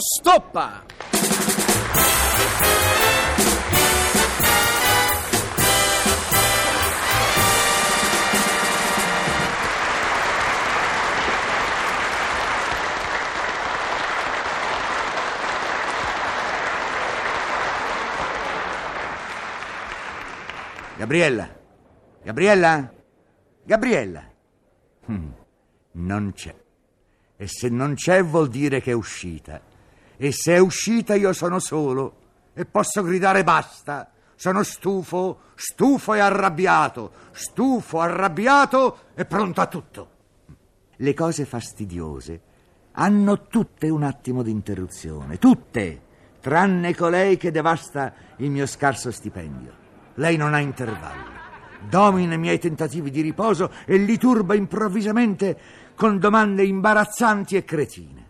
stoppa! Gabriella? Gabriella? Gabriella? Hmm, non c'è. E se non c'è vuol dire che è uscita. E se è uscita io sono solo e posso gridare basta. Sono stufo, stufo e arrabbiato, stufo, arrabbiato e pronto a tutto. Le cose fastidiose hanno tutte un attimo di interruzione, tutte, tranne colei che devasta il mio scarso stipendio. Lei non ha intervalli, domina i miei tentativi di riposo e li turba improvvisamente con domande imbarazzanti e cretine.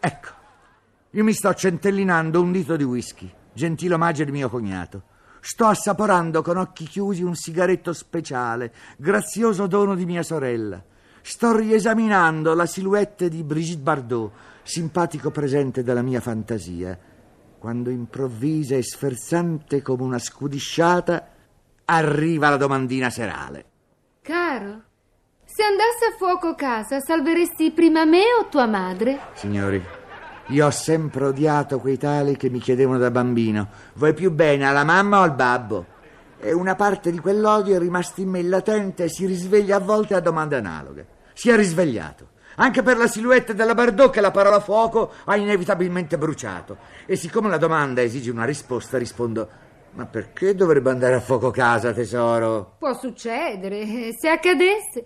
Ecco, io mi sto centellinando un dito di whisky, gentile omaggio di mio cognato. Sto assaporando con occhi chiusi un sigaretto speciale, grazioso dono di mia sorella. Sto riesaminando la silhouette di Brigitte Bardot, simpatico presente della mia fantasia quando improvvisa e sferzante come una scudisciata arriva la domandina serale. Caro, se andasse a fuoco casa, salveresti prima me o tua madre? Signori, io ho sempre odiato quei tali che mi chiedevano da bambino: vuoi più bene alla mamma o al babbo? E una parte di quell'odio è rimasta in me latente e si risveglia a volte a domande analoghe. Si è risvegliato anche per la silhouette della Bardot che la parola fuoco ha inevitabilmente bruciato. E siccome la domanda esige una risposta, rispondo: Ma perché dovrebbe andare a fuoco casa, tesoro? Può succedere. Se accadesse,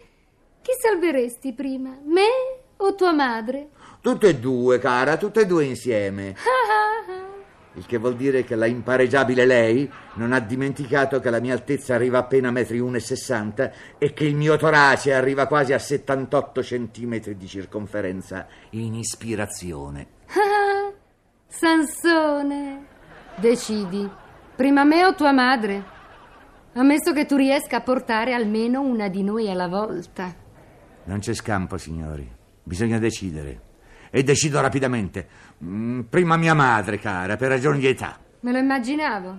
chi salveresti prima? Me o tua madre? Tutte e due, cara, tutte e due insieme. Il che vuol dire che la impareggiabile lei non ha dimenticato che la mia altezza arriva appena a metri 1,60 e che il mio torace arriva quasi a 78 centimetri di circonferenza in ispirazione. Sansone, decidi, prima me o tua madre? Ammesso che tu riesca a portare almeno una di noi alla volta. Non c'è scampo, signori. Bisogna decidere e decido rapidamente. Mm, prima mia madre, cara, per ragioni di età. Me lo immaginavo.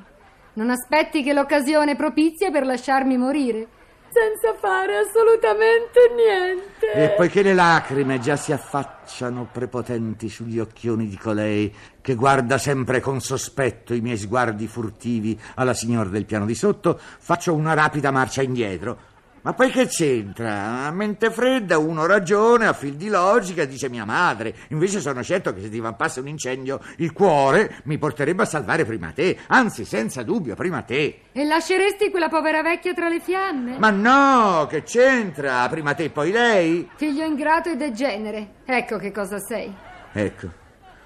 Non aspetti che l'occasione propizia per lasciarmi morire. Senza fare assolutamente niente. E poiché le lacrime già si affacciano prepotenti sugli occhioni di colei che guarda sempre con sospetto i miei sguardi furtivi alla signora del piano di sotto, faccio una rapida marcia indietro ma poi che c'entra? A mente fredda uno ragione, a fil di logica, dice mia madre. Invece sono certo che se ti vampasse un incendio, il cuore mi porterebbe a salvare prima te. Anzi, senza dubbio, prima te. E lasceresti quella povera vecchia tra le fiamme? Ma no, che c'entra? Prima te, poi lei? Figlio ingrato e degenere. Ecco che cosa sei. Ecco.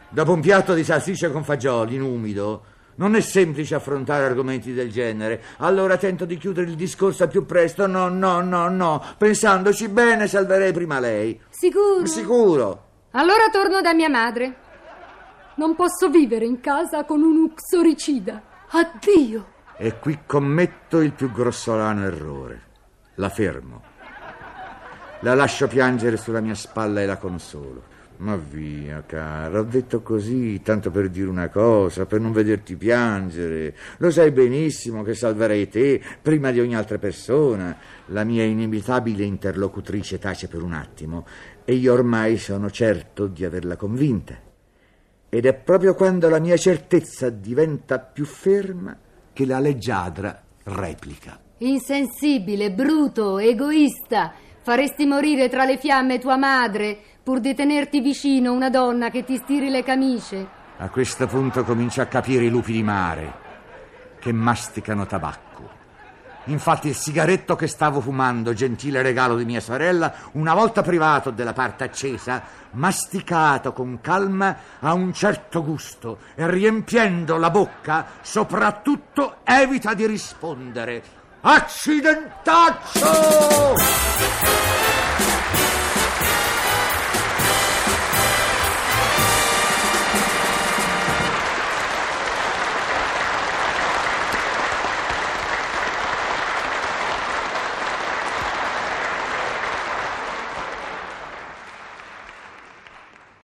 Dopo un piatto di salsiccia con fagioli in umido, non è semplice affrontare argomenti del genere. Allora tento di chiudere il discorso al più presto. No, no, no, no. Pensandoci bene, salverei prima lei. Sicuro? Sicuro. Allora torno da mia madre. Non posso vivere in casa con un uxoricida. Addio. E qui commetto il più grossolano errore. La fermo. La lascio piangere sulla mia spalla e la consolo. Ma via, cara, ho detto così, tanto per dire una cosa, per non vederti piangere. Lo sai benissimo che salverei te prima di ogni altra persona. La mia inimitabile interlocutrice tace per un attimo e io ormai sono certo di averla convinta. Ed è proprio quando la mia certezza diventa più ferma che la leggiadra replica. Insensibile, bruto, egoista. Faresti morire tra le fiamme tua madre pur di tenerti vicino una donna che ti stiri le camicie. A questo punto comincio a capire i lupi di mare che masticano tabacco. Infatti il sigaretto che stavo fumando, gentile regalo di mia sorella, una volta privato della parte accesa, masticato con calma, ha un certo gusto e riempiendo la bocca, soprattutto evita di rispondere. Accidentaccio!